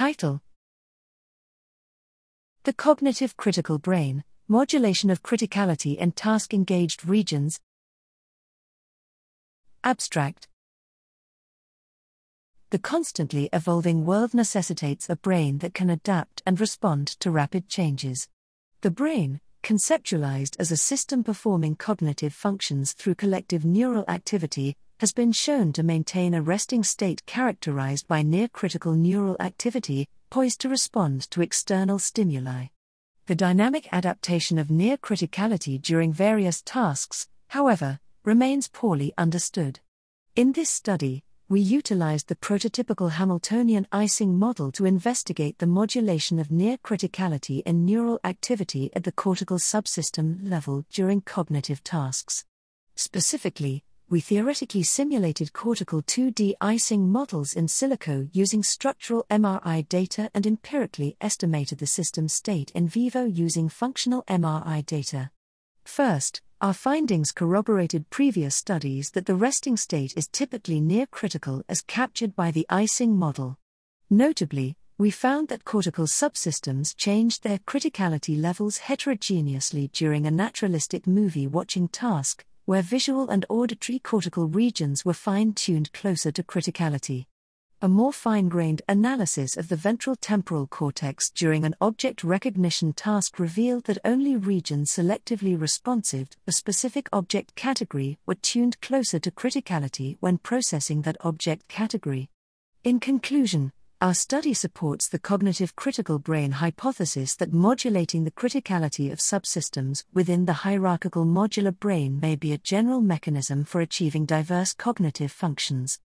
Title The Cognitive Critical Brain Modulation of Criticality and Task Engaged Regions. Abstract The constantly evolving world necessitates a brain that can adapt and respond to rapid changes. The brain, conceptualized as a system performing cognitive functions through collective neural activity, has been shown to maintain a resting state characterized by near critical neural activity, poised to respond to external stimuli. The dynamic adaptation of near criticality during various tasks, however, remains poorly understood. In this study, we utilized the prototypical Hamiltonian Ising model to investigate the modulation of near criticality in neural activity at the cortical subsystem level during cognitive tasks. Specifically, we theoretically simulated cortical 2D Ising models in silico using structural MRI data and empirically estimated the system state in vivo using functional MRI data. First, our findings corroborated previous studies that the resting state is typically near critical as captured by the Ising model. Notably, we found that cortical subsystems changed their criticality levels heterogeneously during a naturalistic movie watching task, where visual and auditory cortical regions were fine tuned closer to criticality. A more fine grained analysis of the ventral temporal cortex during an object recognition task revealed that only regions selectively responsive to a specific object category were tuned closer to criticality when processing that object category. In conclusion, our study supports the cognitive critical brain hypothesis that modulating the criticality of subsystems within the hierarchical modular brain may be a general mechanism for achieving diverse cognitive functions.